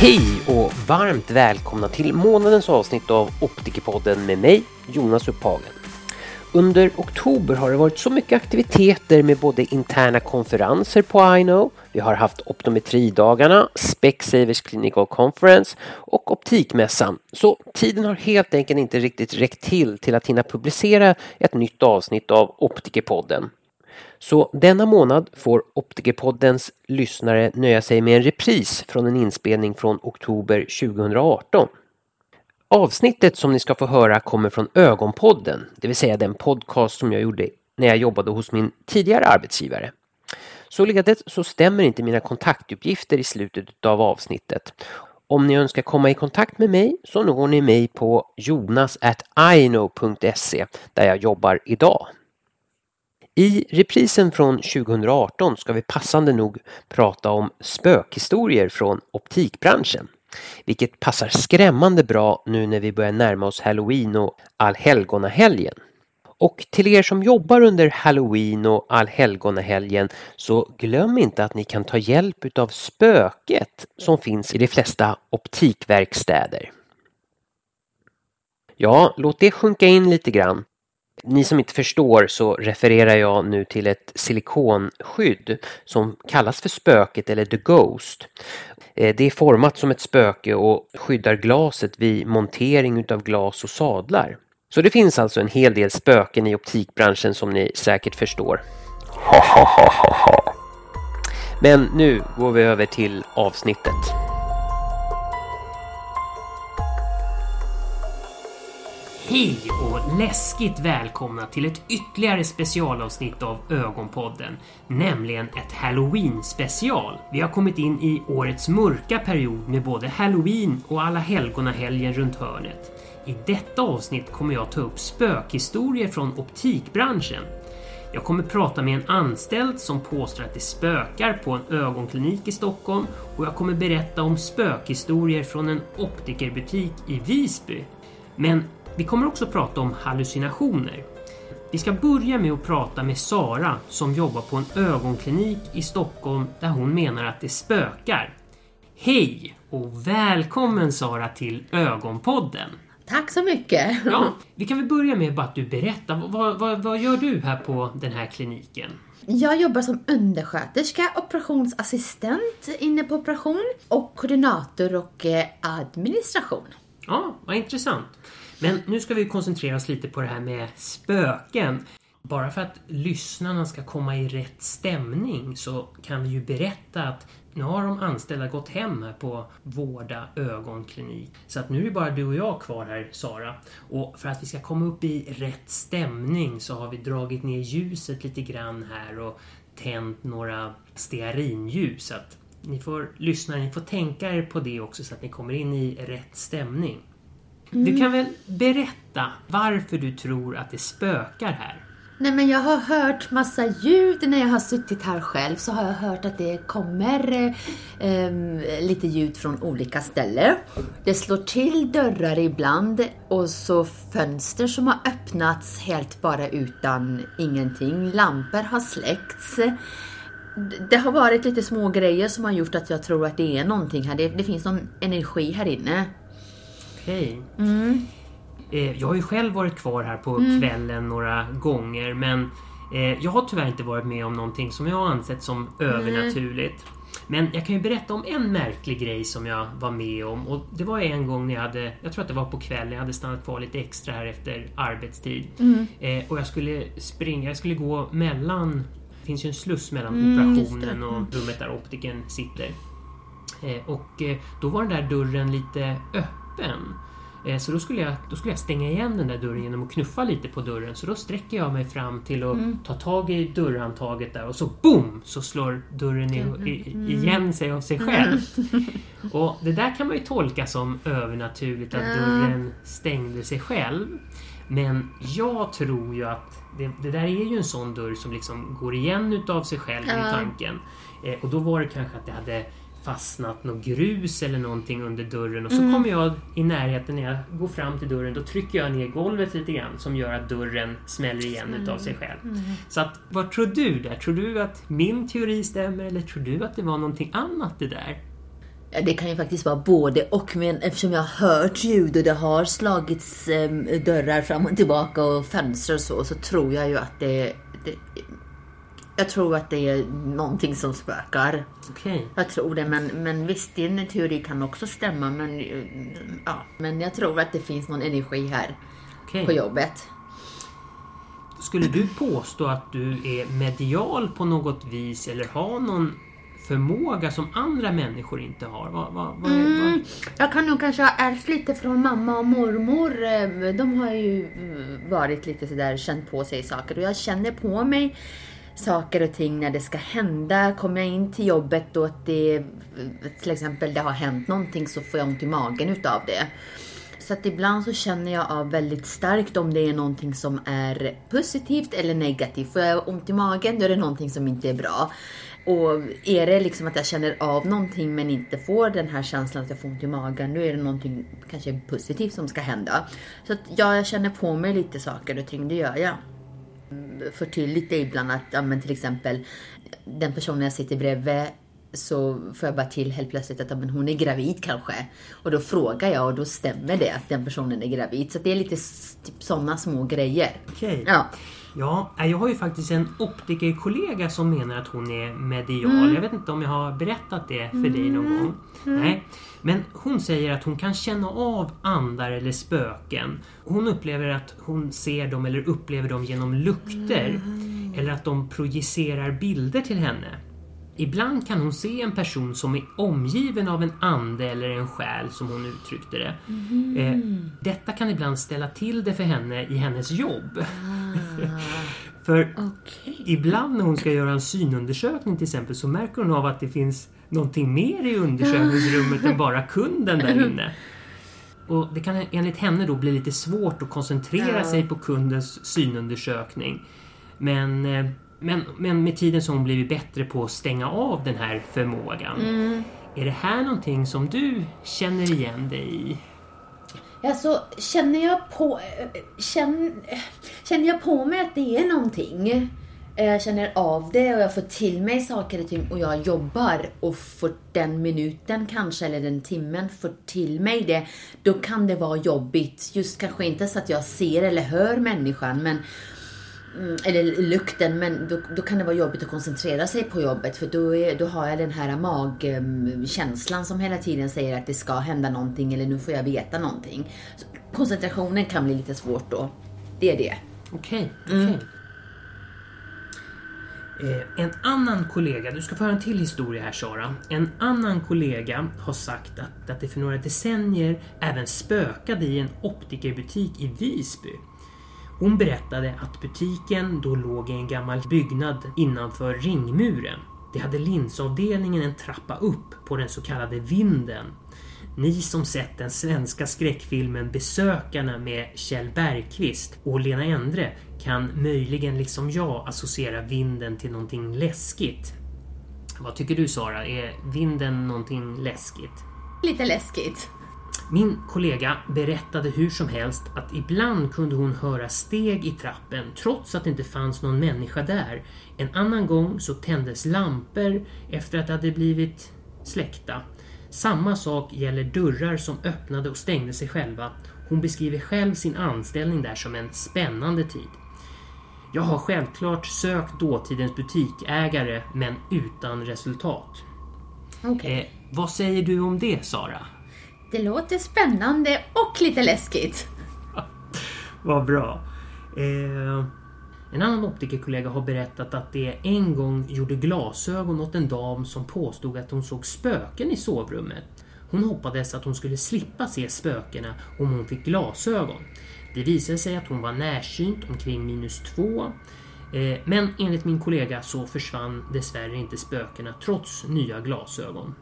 Hej varmt välkomna till månadens avsnitt av Optikerpodden med mig, Jonas Upphagen. Under oktober har det varit så mycket aktiviteter med både interna konferenser på iKnow, vi har haft optometridagarna, Specsavers Clinical Conference och optikmässan. Så tiden har helt enkelt inte riktigt räckt till till att hinna publicera ett nytt avsnitt av Optikerpodden. Så denna månad får Optikerpoddens lyssnare nöja sig med en repris från en inspelning från oktober 2018. Avsnittet som ni ska få höra kommer från Ögonpodden, det vill säga den podcast som jag gjorde när jag jobbade hos min tidigare arbetsgivare. Således så stämmer inte mina kontaktuppgifter i slutet av avsnittet. Om ni önskar komma i kontakt med mig så når ni mig på jonas.ino.se där jag jobbar idag. I reprisen från 2018 ska vi passande nog prata om spökhistorier från optikbranschen. Vilket passar skrämmande bra nu när vi börjar närma oss Halloween och allhelgonahelgen. Och till er som jobbar under Halloween och allhelgonahelgen så glöm inte att ni kan ta hjälp utav spöket som finns i de flesta optikverkstäder. Ja, låt det sjunka in lite grann. Ni som inte förstår så refererar jag nu till ett silikonskydd som kallas för spöket eller the ghost. Eh, det är format som ett spöke och skyddar glaset vid montering utav glas och sadlar. Så det finns alltså en hel del spöken i optikbranschen som ni säkert förstår. Men nu går vi över till avsnittet. Hej och läskigt välkomna till ett ytterligare specialavsnitt av Ögonpodden, nämligen ett Halloween special. Vi har kommit in i årets mörka period med både Halloween och alla helgonahelgen runt hörnet. I detta avsnitt kommer jag ta upp spökhistorier från optikbranschen. Jag kommer prata med en anställd som påstår att det spökar på en ögonklinik i Stockholm och jag kommer berätta om spökhistorier från en optikerbutik i Visby. Men vi kommer också prata om hallucinationer. Vi ska börja med att prata med Sara som jobbar på en ögonklinik i Stockholm där hon menar att det spökar. Hej och välkommen Sara till Ögonpodden! Tack så mycket! Ja, vi kan väl börja med att du berättar, vad, vad, vad gör du här på den här kliniken? Jag jobbar som undersköterska, operationsassistent inne på operation och koordinator och eh, administration. Ja, vad intressant. Men nu ska vi koncentrera oss lite på det här med spöken. Bara för att lyssnarna ska komma i rätt stämning så kan vi ju berätta att nu har de anställda gått hem här på Vårda ögonklinik. Så att nu är det bara du och jag kvar här, Sara. Och för att vi ska komma upp i rätt stämning så har vi dragit ner ljuset lite grann här och tänt några stearinljus. Så att ni får lyssna, ni får tänka er på det också så att ni kommer in i rätt stämning. Du kan väl berätta varför du tror att det spökar här? Nej men jag har hört massa ljud när jag har suttit här själv så har jag hört att det kommer eh, lite ljud från olika ställen. Det slår till dörrar ibland och så fönster som har öppnats helt bara utan ingenting. Lampor har släckts. Det har varit lite små grejer som har gjort att jag tror att det är någonting här. Det, det finns någon energi här inne. Okej. Mm. Eh, jag har ju själv varit kvar här på mm. kvällen några gånger men eh, jag har tyvärr inte varit med om någonting som jag har ansett som övernaturligt. Men jag kan ju berätta om en märklig grej som jag var med om och det var en gång när jag hade, jag tror att det var på kvällen, jag hade stannat kvar lite extra här efter arbetstid. Mm. Eh, och jag skulle springa, jag skulle gå mellan, det finns ju en sluss mellan mm, operationen och rummet där optiken sitter. och då var den där dörren lite öppen öppen. Eh, så då skulle, jag, då skulle jag stänga igen den där dörren genom att knuffa lite på dörren. Så då sträcker jag mig fram till att mm. ta tag i dörrhandtaget där och så BOOM! Så slår dörren i, i, mm. igen sig av sig själv. Mm. Och det där kan man ju tolka som övernaturligt att dörren stängde sig själv. Men jag tror ju att det, det, där är ju en sån dörr som liksom går igen utav sig själv i tanken. Eh, och då var det kanske att det hade fastnat något grus eller någonting under dörren och så mm. kommer jag i närheten när jag går fram till dörren då trycker jag ner golvet lite grann som gör att dörren smäller igen mm. utav sig själv. Mm. Så att, vad tror du där? Tror du att min teori stämmer eller tror du att det var någonting annat det där? Ja, det kan ju faktiskt vara både och, men eftersom jag har hört ljud och det har slagits eh, dörrar fram och tillbaka och fönster och så, så tror jag ju att det, det jag tror att det är någonting som spökar. Okay. Jag tror det, men, men visst, din teori kan också stämma. Men, ja, men jag tror att det finns någon energi här okay. på jobbet. Skulle du påstå att du är medial på något vis eller har någon förmåga som andra människor inte har? Vad, vad, vad, mm, jag kan nog kanske ha ärvt lite från mamma och mormor. Eh, de har ju mm, varit lite sådär, känt på sig saker och jag känner på mig saker och ting när det ska hända. Kommer jag in till jobbet och att det till exempel det har hänt någonting så får jag ont i magen utav det. Så att ibland så känner jag av väldigt starkt om det är någonting som är positivt eller negativt. Får jag ont i magen då är det någonting som inte är bra. Och är det liksom att jag känner av någonting men inte får den här känslan att jag får ont i magen, då är det någonting kanske positivt som ska hända. Så att ja, jag känner på mig lite saker och ting, det gör jag för till lite ibland att, ja, men till exempel den personen jag sitter bredvid så får jag bara till helt plötsligt att ja, men hon är gravid kanske. Och då frågar jag och då stämmer det att den personen är gravid. Så det är lite typ sådana små grejer. Okay. Ja. Ja, jag har ju faktiskt en optikerkollega som menar att hon är medial. Mm. Jag vet inte om jag har berättat det för mm. dig någon gång. Mm. Nej. Men hon säger att hon kan känna av andar eller spöken. Hon upplever att hon ser dem eller upplever dem genom lukter. Mm. Eller att de projicerar bilder till henne. Ibland kan hon se en person som är omgiven av en ande eller en själ som hon uttryckte det. Mm. Eh, detta kan ibland ställa till det för henne i hennes jobb. Ah. för okay. ibland när hon ska göra en synundersökning till exempel så märker hon av att det finns någonting mer i undersökningsrummet än bara kunden där inne. Och det kan enligt henne då bli lite svårt att koncentrera ja. sig på kundens synundersökning. Men, eh, men, men med tiden så har hon blivit bättre på att stänga av den här förmågan. Mm. Är det här någonting som du känner igen dig i? Alltså, känner jag på, känner, känner jag på mig att det är någonting eh, jag känner av det och jag får till mig saker och ting och jag jobbar och får den minuten kanske eller den timmen får till mig det, då kan det vara jobbigt. Just kanske inte så att jag ser eller hör människan, men mm, eller lukten, men då, då, kan det vara jobbigt att koncentrera sig på jobbet för då, är, då har jag den här magkänslan som hela tiden säger att det ska hända någonting eller nu får jag veta någonting. Så koncentrationen kan bli lite svårt då. Det är det. Okej, okay, okay. mm. Eh, en annan kollega, du ska få höra en till historia här Sara. En annan kollega har sagt att, att det för några decennier även spökade i en optikerbutik i Visby. Hon berättade att butiken då låg i en gammal byggnad innanför ringmuren. Det hade linsavdelningen en trappa upp på den så kallade vinden. Ni som sett den svenska skräckfilmen Besökarna med Kjell Bergqvist och Lena Endre kan möjligen liksom jag associera vinden till någonting läskigt. Vad tycker du Sara? Är vinden någonting läskigt? Lite läskigt. Min kollega berättade hur som helst att ibland kunde hon höra steg i trappen trots att det inte fanns någon människa där. En annan gång så tändes lampor efter att det hade blivit släckta. Samma sak gäller dörrar som öppnade och stängde sig själva. Hon beskriver själv sin anställning där som en spännande tid. Jag har självklart sökt dåtidens butikägare men utan resultat. Okay. Eh, vad säger du om det Sara? Det låter spännande och lite läskigt. vad bra. Eh, en annan optikerkollega har berättat att det en gång gjorde glasögon åt en dam som påstod att hon såg spöken i sovrummet. Hon hoppades att hon skulle slippa se spökena om hon fick glasögon. Det visade sig att hon var närsynt omkring minus två. Eh, men enligt min kollega så försvann dessvärre inte spökena trots nya glasögon.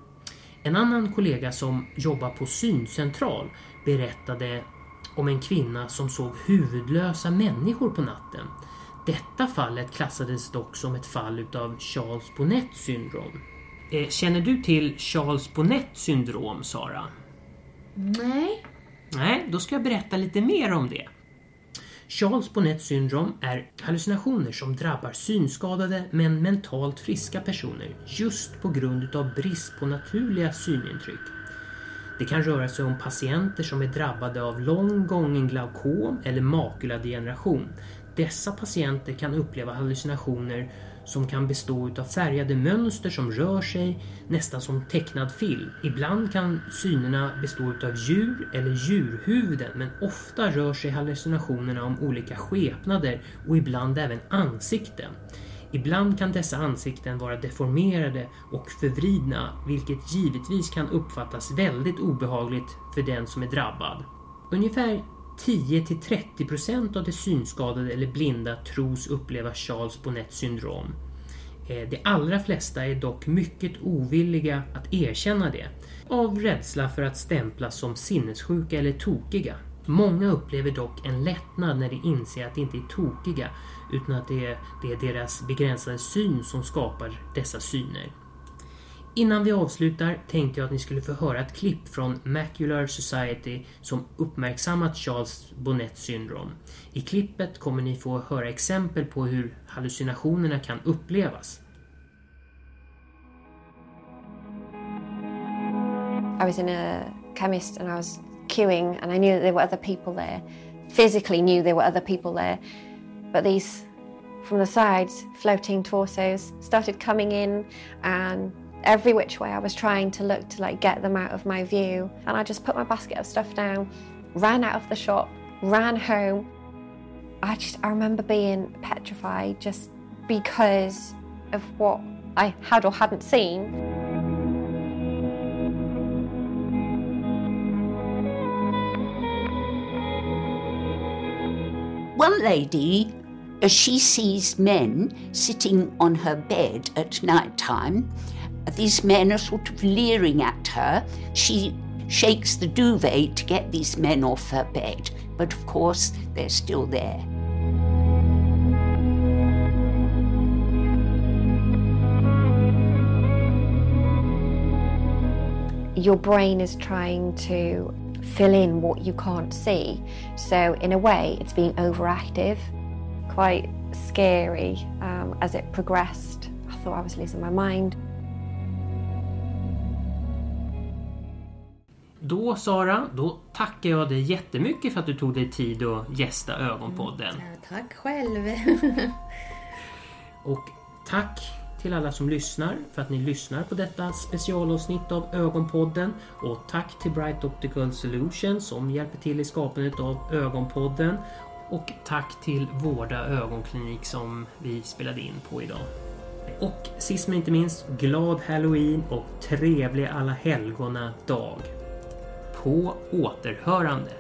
En annan kollega som jobbar på syncentral berättade om en kvinna som såg huvudlösa människor på natten. Detta fallet klassades dock som ett fall utav Charles Bonnet syndrom. Eh, känner du till Charles Bonnet syndrom, Sara? Nej. Nej, då ska jag berätta lite mer om det. Charles Bonnet syndrom är hallucinationer som drabbar synskadade men mentalt friska personer just på grund av brist på naturliga synintryck. Det kan röra sig om patienter som är drabbade av lång gången glaukom eller makuladegeneration. Dessa patienter kan uppleva hallucinationer som kan bestå av färgade mönster som rör sig nästan som tecknad film. Ibland kan synerna bestå av djur eller djurhuvuden men ofta rör sig hallucinationerna om olika skepnader och ibland även ansikten. Ibland kan dessa ansikten vara deformerade och förvridna vilket givetvis kan uppfattas väldigt obehagligt för den som är drabbad. Ungefär 10-30% av de synskadade eller blinda tros uppleva Charles Bonnets syndrom. Eh, de allra flesta är dock mycket ovilliga att erkänna det, av rädsla för att stämplas som sinnessjuka eller tokiga. Många upplever dock en lättnad när de inser att de inte är tokiga, utan att det är, det är deras begränsade syn som skapar dessa syner. Innan vi avslutar tänkte jag att ni skulle få höra ett klipp från Macular Society som uppmärksammat Charles Bonnet syndrom. I klippet kommer ni få höra exempel på hur hallucinationerna kan upplevas. I was in a chemist and I was queuing and I knew there were other people there. Physically knew there were other people there. But these from the sides floating torsos started coming in and every which way I was trying to look to like get them out of my view. And I just put my basket of stuff down, ran out of the shop, ran home. I just I remember being petrified just because of what I had or hadn't seen. One lady, as she sees men sitting on her bed at night time, these men are sort of leering at her. She shakes the duvet to get these men off her bed, but of course they're still there. Your brain is trying to fill in what you can't see. So, in a way, it's being overactive, quite scary um, as it progressed. I thought I was losing my mind. Då Sara, då tackar jag dig jättemycket för att du tog dig tid att gästa Ögonpodden. Ja, tack själv. Och tack till alla som lyssnar för att ni lyssnar på detta specialavsnitt av Ögonpodden. Och tack till Bright Optical Solutions som hjälper till i skapandet av Ögonpodden. Och tack till Vårda ögonklinik som vi spelade in på idag. Och sist men inte minst, glad Halloween och trevlig alla helgona dag. På återhörande!